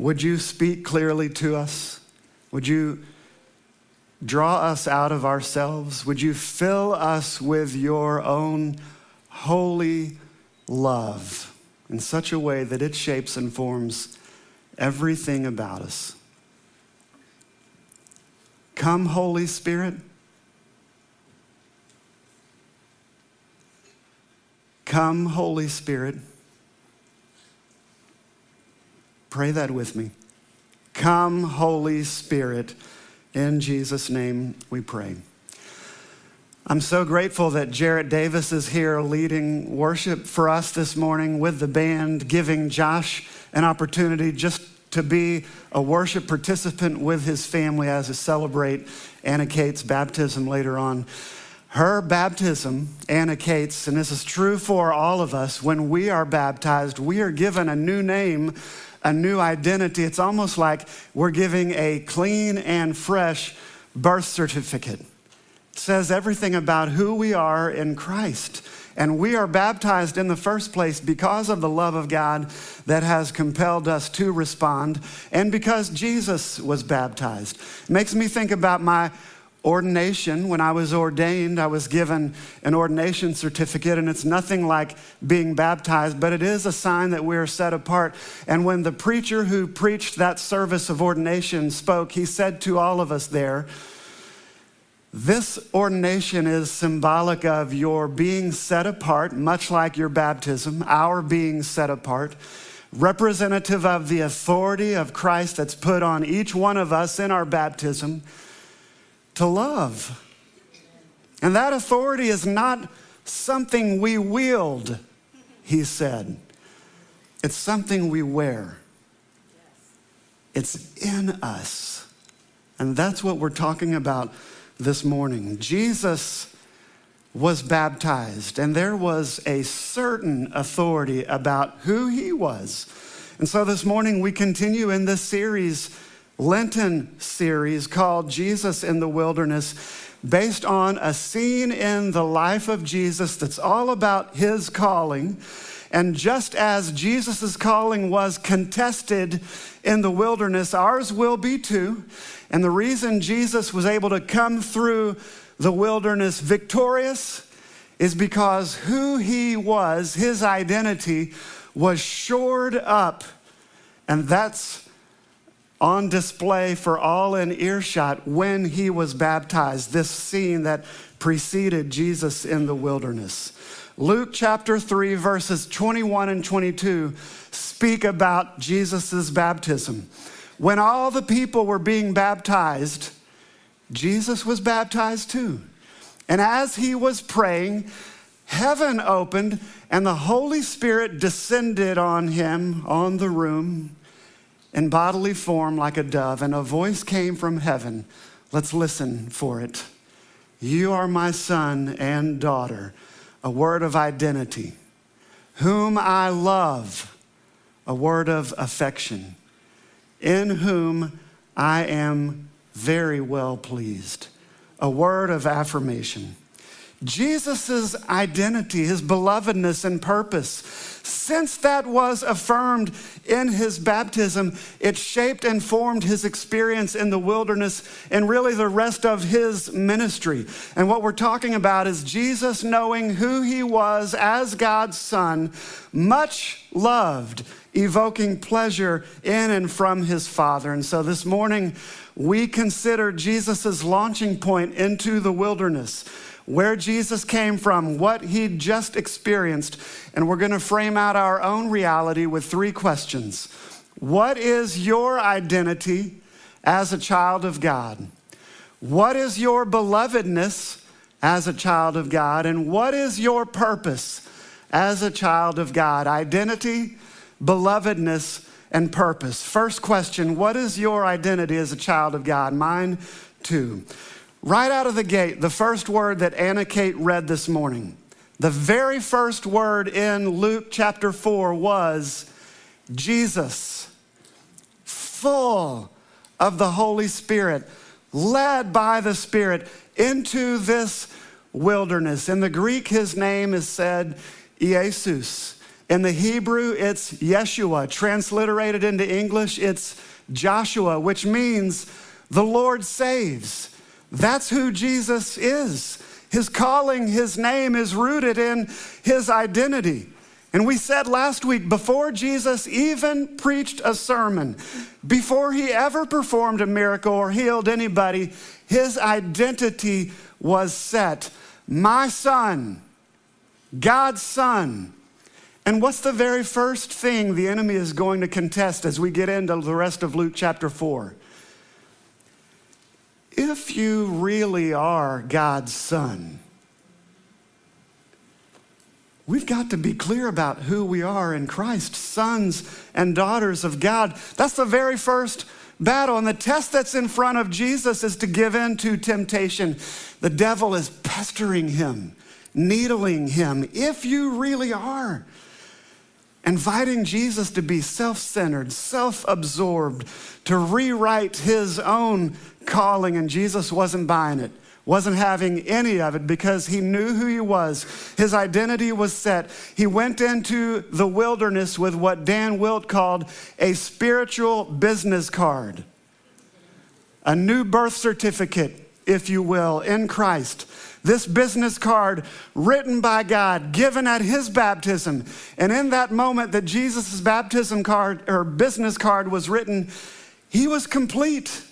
would you speak clearly to us? Would you draw us out of ourselves? Would you fill us with your own holy love in such a way that it shapes and forms everything about us? Come, Holy Spirit. Come, Holy Spirit. Pray that with me. Come, Holy Spirit. In Jesus' name we pray. I'm so grateful that Jarrett Davis is here leading worship for us this morning with the band, giving Josh an opportunity just to be a worship participant with his family as they celebrate Anna Kate's baptism later on. Her baptism, Anna Kate's, and this is true for all of us, when we are baptized, we are given a new name, a new identity. It's almost like we're giving a clean and fresh birth certificate. It says everything about who we are in Christ. And we are baptized in the first place because of the love of God that has compelled us to respond and because Jesus was baptized. It makes me think about my ordination, when I was ordained, I was given an ordination certificate, and it's nothing like being baptized, but it is a sign that we're set apart. And when the preacher who preached that service of ordination spoke, he said to all of us there, this ordination is symbolic of your being set apart, much like your baptism, our being set apart, representative of the authority of Christ that's put on each one of us in our baptism to love. And that authority is not something we wield, he said. It's something we wear. It's in us. And that's what we're talking about this morning. Jesus was baptized, and there was a certain authority about who he was. And so this morning we continue in this series Lenten series called Jesus in the Wilderness, based on a scene in the life of Jesus that's all about his calling. And just as Jesus' calling was contested in the wilderness, ours will be too. And the reason Jesus was able to come through the wilderness victorious is because who he was, his identity, was shored up. And that's on display for all in earshot when he was baptized, this scene that preceded Jesus in the wilderness. Luke chapter 3, verses 21 and 22 speak about Jesus' baptism. When all the people were being baptized, Jesus was baptized too. And as he was praying, heaven opened and the Holy Spirit descended on him, on the room in bodily form like a dove, and a voice came from heaven. Let's listen for it. You are my son and daughter, a word of identity, whom I love, a word of affection, in whom I am very well pleased, a word of affirmation. Jesus' identity, his belovedness and purpose. Since that was affirmed in his baptism, it shaped and formed his experience in the wilderness and really the rest of his ministry. And what we're talking about is Jesus knowing who he was as God's son, much loved, evoking pleasure in and from his Father. And so this morning, we consider Jesus' launching point into the wilderness where Jesus came from, what he'd just experienced, and we're going to frame out our own reality with three questions. What is your identity as a child of God? What is your belovedness as a child of God? And what is your purpose as a child of God? Identity, belovedness, and purpose. First question What is your identity as a child of God? Mine too. Right out of the gate, the first word that Anna Kate read this morning, the very first word in Luke chapter 4 was Jesus, full of the Holy Spirit, led by the Spirit into this wilderness. In the Greek, his name is said Jesus. In the Hebrew, it's Yeshua. Transliterated into English, it's Joshua, which means the Lord saves. That's who Jesus is. His calling, his name is rooted in his identity. And we said last week, before Jesus even preached a sermon, before he ever performed a miracle or healed anybody, his identity was set. My son, God's son. And what's the very first thing the enemy is going to contest as we get into the rest of Luke chapter 4? If you really are God's son, We've got to be clear about who we are in Christ, sons and daughters of God. That's the very first battle. And the test that's in front of Jesus is to give in to temptation. The devil is pestering him, needling him. If you really are, inviting Jesus to be self centered, self absorbed, to rewrite his own calling, and Jesus wasn't buying it wasn't having any of it because he knew who he was. His identity was set. He went into the wilderness with what Dan Wilt called a spiritual business card, a new birth certificate, if you will, in Christ. This business card written by God, given at his baptism. And in that moment that Jesus' baptism card or business card was written, he was complete,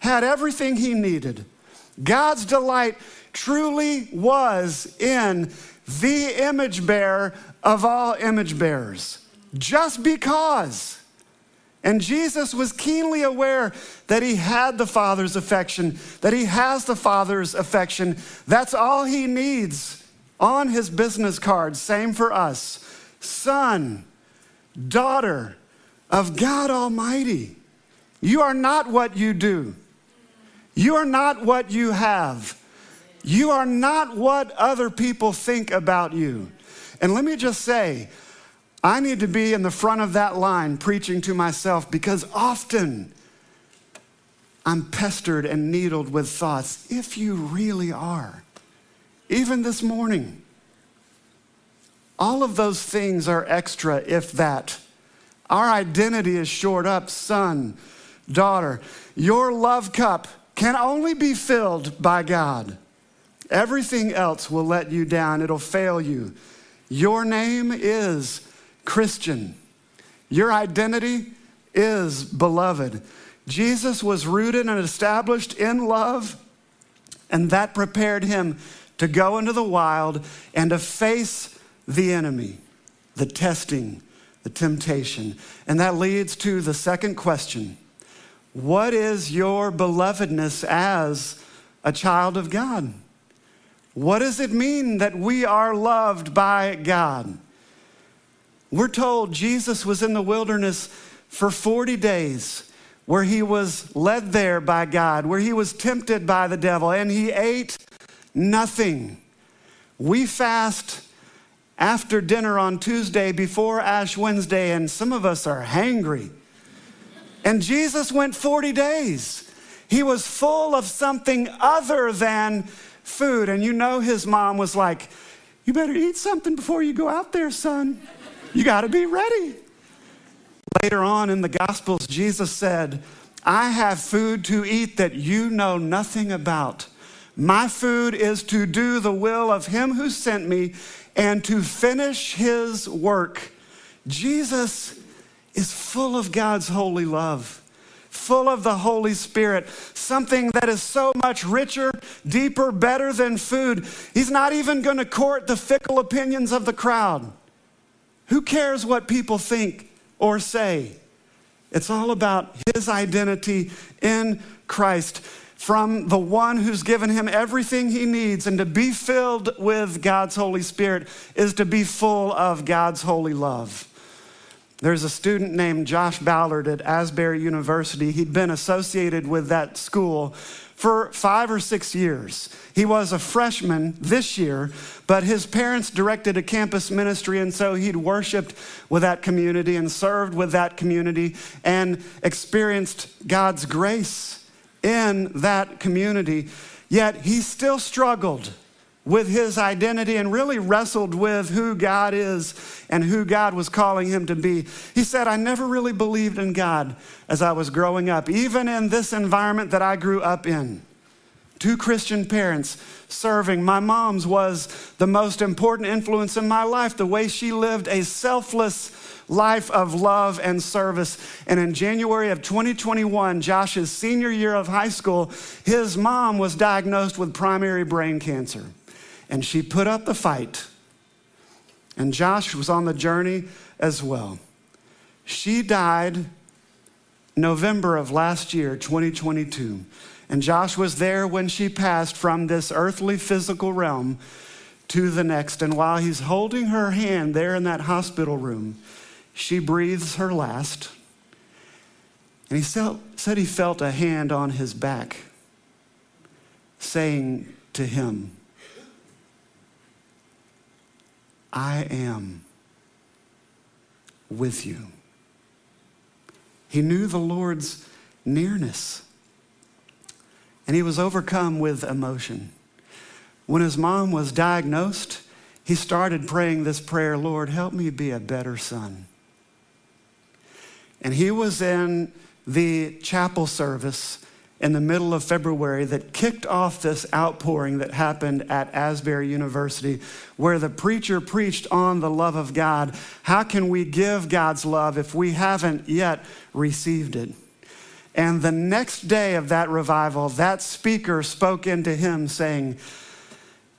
had everything he needed. God's delight truly was in the image bearer of all image bearers, just because. And Jesus was keenly aware that he had the Father's affection, that he has the Father's affection. That's all he needs on his business card. Same for us. Son, daughter of God Almighty. You are not what you do. You are not what you have. You are not what other people think about you. And let me just say, I need to be in the front of that line preaching to myself because often I'm pestered and needled with thoughts. If you really are, even this morning, all of those things are extra, if that. Our identity is shored up, son, daughter. Your love cup can only be filled by God. Everything else will let you down, it'll fail you. Your name is Christian. Your identity is beloved. Jesus was rooted and established in love, and that prepared him to go into the wild and to face the enemy, the testing, the temptation. And that leads to the second question what is your belovedness as a child of God? What does it mean that we are loved by God? We're told Jesus was in the wilderness for 40 days, where he was led there by God, where he was tempted by the devil, and he ate nothing. We fast after dinner on Tuesday before Ash Wednesday, and some of us are hangry. And Jesus went 40 days. He was full of something other than food. And you know, his mom was like, You better eat something before you go out there, son. You got to be ready. Later on in the Gospels, Jesus said, I have food to eat that you know nothing about. My food is to do the will of him who sent me and to finish his work. Jesus is full of God's holy love, full of the Holy Spirit, something that is so much richer, deeper, better than food. He's not even going to court the fickle opinions of the crowd. Who cares what people think or say? It's all about his identity in Christ from the one who's given him everything he needs. And to be filled with God's Holy Spirit is to be full of God's holy love. There's a student named Josh Ballard at Asbury University. He'd been associated with that school for five or six years. He was a freshman this year, but his parents directed a campus ministry, and so he'd worshiped with that community and served with that community and experienced God's grace in that community. Yet he still struggled with his identity and really wrestled with who God is and who God was calling him to be. He said, I never really believed in God as I was growing up, even in this environment that I grew up in. Two Christian parents serving. My mom's was the most important influence in my life, the way she lived a selfless life of love and service. And in January of 2021, Josh's senior year of high school, his mom was diagnosed with primary brain cancer and she put up the fight. And Josh was on the journey as well. She died November of last year, 2022. And Josh was there when she passed from this earthly physical realm to the next. And while he's holding her hand there in that hospital room, she breathes her last. And he said he felt a hand on his back saying to him, I am with you. He knew the Lord's nearness, and he was overcome with emotion. When his mom was diagnosed, he started praying this prayer Lord, help me be a better son. And he was in the chapel service in the middle of February that kicked off this outpouring that happened at Asbury University, where the preacher preached on the love of God. How can we give God's love if we haven't yet received it? And the next day of that revival, that speaker spoke into him saying,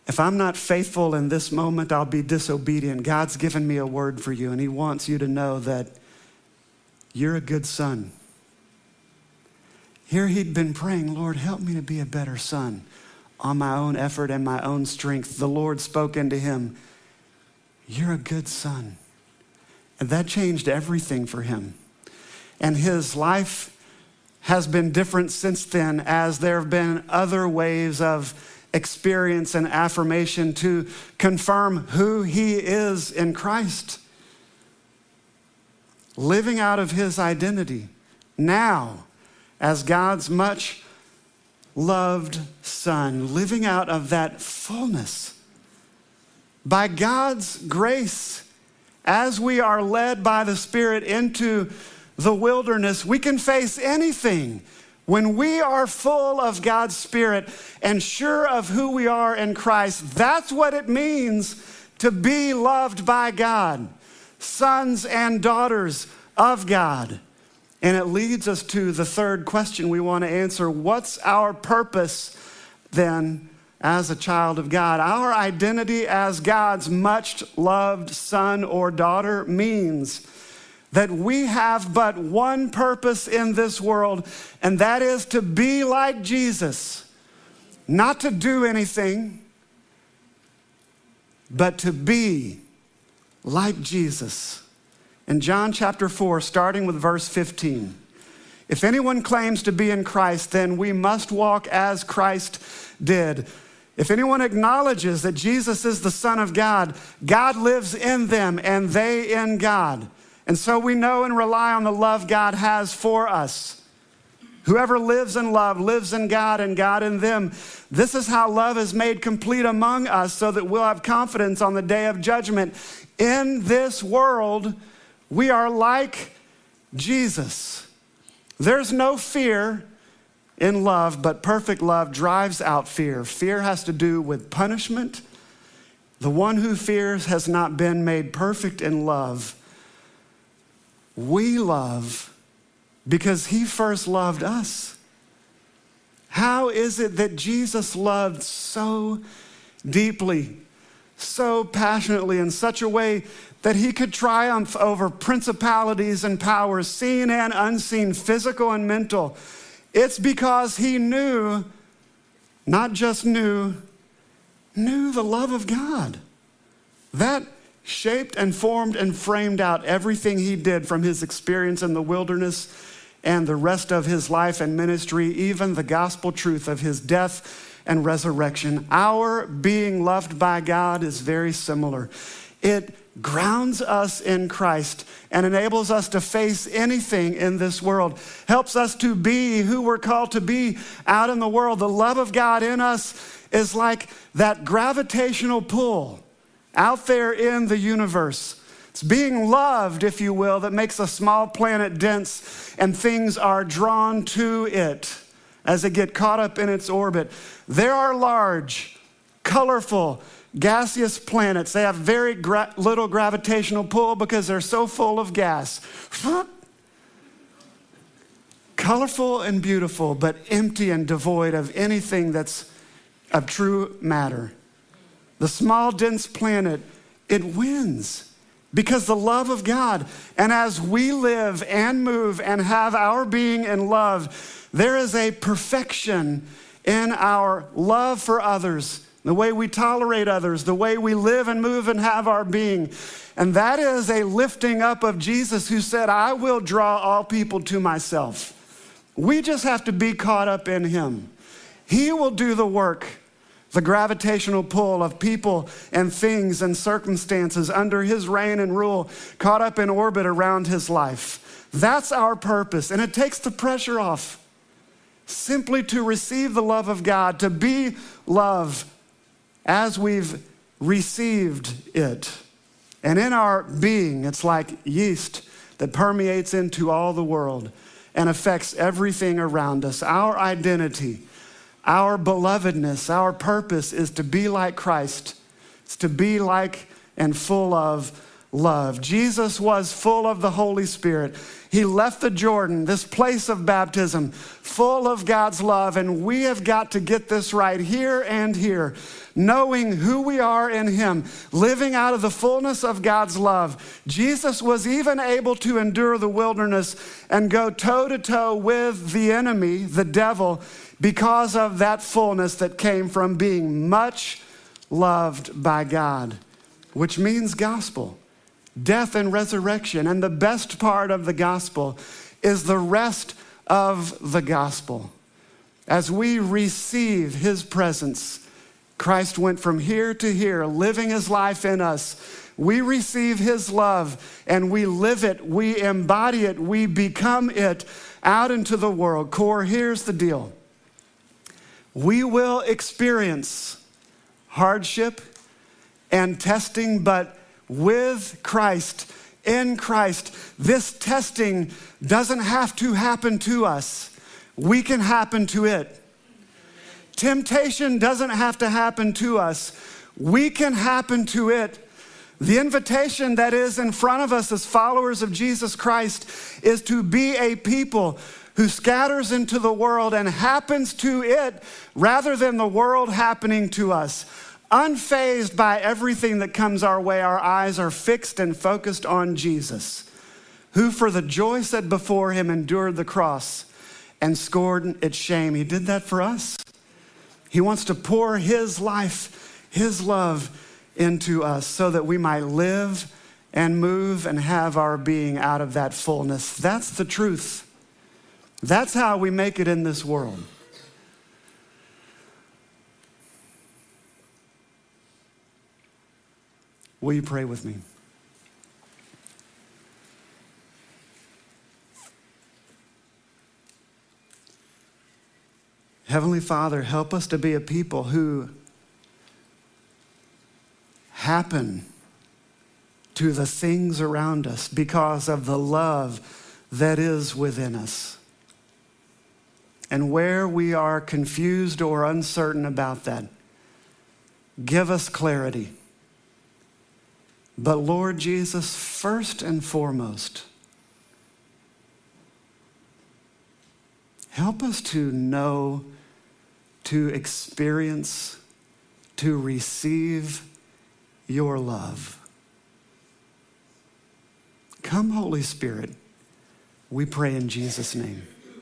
If I'm not faithful in this moment, I'll be disobedient. God's given me a word for you, and He wants you to know that you're a good son. Here he'd been praying, Lord, help me to be a better son on my own effort and my own strength. The Lord spoke into him, You're a good son. And that changed everything for him. And his life has been different since then as there have been other waves of experience and affirmation to confirm who he is in Christ. Living out of his identity now as God's much loved Son, living out of that fullness. By God's grace, as we are led by the Spirit into the wilderness, we can face anything. When we are full of God's Spirit and sure of who we are in Christ, that's what it means to be loved by God, sons and daughters of God. And it leads us to the third question we want to answer. What's our purpose then as a child of God? Our identity as God's much loved son or daughter means that we have but one purpose in this world, and that is to be like Jesus, not to do anything, but to be like Jesus in John chapter 4, starting with verse 15. If anyone claims to be in Christ, then we must walk as Christ did. If anyone acknowledges that Jesus is the Son of God, God lives in them and they in God. And so we know and rely on the love God has for us. Whoever lives in love lives in God and God in them. This is how love is made complete among us so that we'll have confidence on the day of judgment. In this world, we are like Jesus. There's no fear in love, but perfect love drives out fear. Fear has to do with punishment. The one who fears has not been made perfect in love. We love because he first loved us. How is it that Jesus loved so deeply, so passionately, in such a way that he could triumph over principalities and powers, seen and unseen, physical and mental. It's because he knew, not just knew, knew the love of God. That shaped and formed and framed out everything he did from his experience in the wilderness and the rest of his life and ministry, even the gospel truth of his death and resurrection. Our being loved by God is very similar. It grounds us in Christ and enables us to face anything in this world, helps us to be who we're called to be out in the world. The love of God in us is like that gravitational pull out there in the universe. It's being loved, if you will, that makes a small planet dense and things are drawn to it as they get caught up in its orbit. There are large, colorful, gaseous planets. They have very gra- little gravitational pull because they're so full of gas. Colorful and beautiful, but empty and devoid of anything that's of true matter. The small, dense planet, it wins because the love of God. And as we live and move and have our being in love, there is a perfection in our love for others, the way we tolerate others, the way we live and move and have our being. And that is a lifting up of Jesus who said, I will draw all people to myself. We just have to be caught up in him. He will do the work, the gravitational pull of people and things and circumstances under his reign and rule, caught up in orbit around his life. That's our purpose, and it takes the pressure off simply to receive the love of God, to be love as we've received it. And in our being, it's like yeast that permeates into all the world and affects everything around us. Our identity, our belovedness, our purpose is to be like Christ. It's to be like and full of love. Jesus was full of the Holy Spirit. He left the Jordan, this place of baptism, full of God's love, and we have got to get this right here and here, knowing who we are in Him, living out of the fullness of God's love. Jesus was even able to endure the wilderness and go toe to toe with the enemy, the devil, because of that fullness that came from being much loved by God, which means gospel death and resurrection. And the best part of the gospel is the rest of the gospel. As we receive his presence, Christ went from here to here, living his life in us. We receive his love and we live it, we embody it, we become it out into the world. Core, here's the deal we will experience hardship and testing, but with Christ, in Christ, this testing doesn't have to happen to us. We can happen to it. Temptation doesn't have to happen to us. We can happen to it. The invitation that is in front of us as followers of Jesus Christ is to be a people who scatters into the world and happens to it rather than the world happening to us. Unfazed by everything that comes our way, our eyes are fixed and focused on Jesus, who for the joy set before him endured the cross and scorned its shame. He did that for us. He wants to pour his life, his love into us so that we might live and move and have our being out of that fullness. That's the truth. That's how we make it in this world. Will you pray with me? Heavenly Father, help us to be a people who happen to the things around us because of the love that is within us. And where we are confused or uncertain about that, give us clarity. But Lord Jesus, first and foremost, help us to know, to experience, to receive your love. Come, Holy Spirit, we pray in Jesus' name.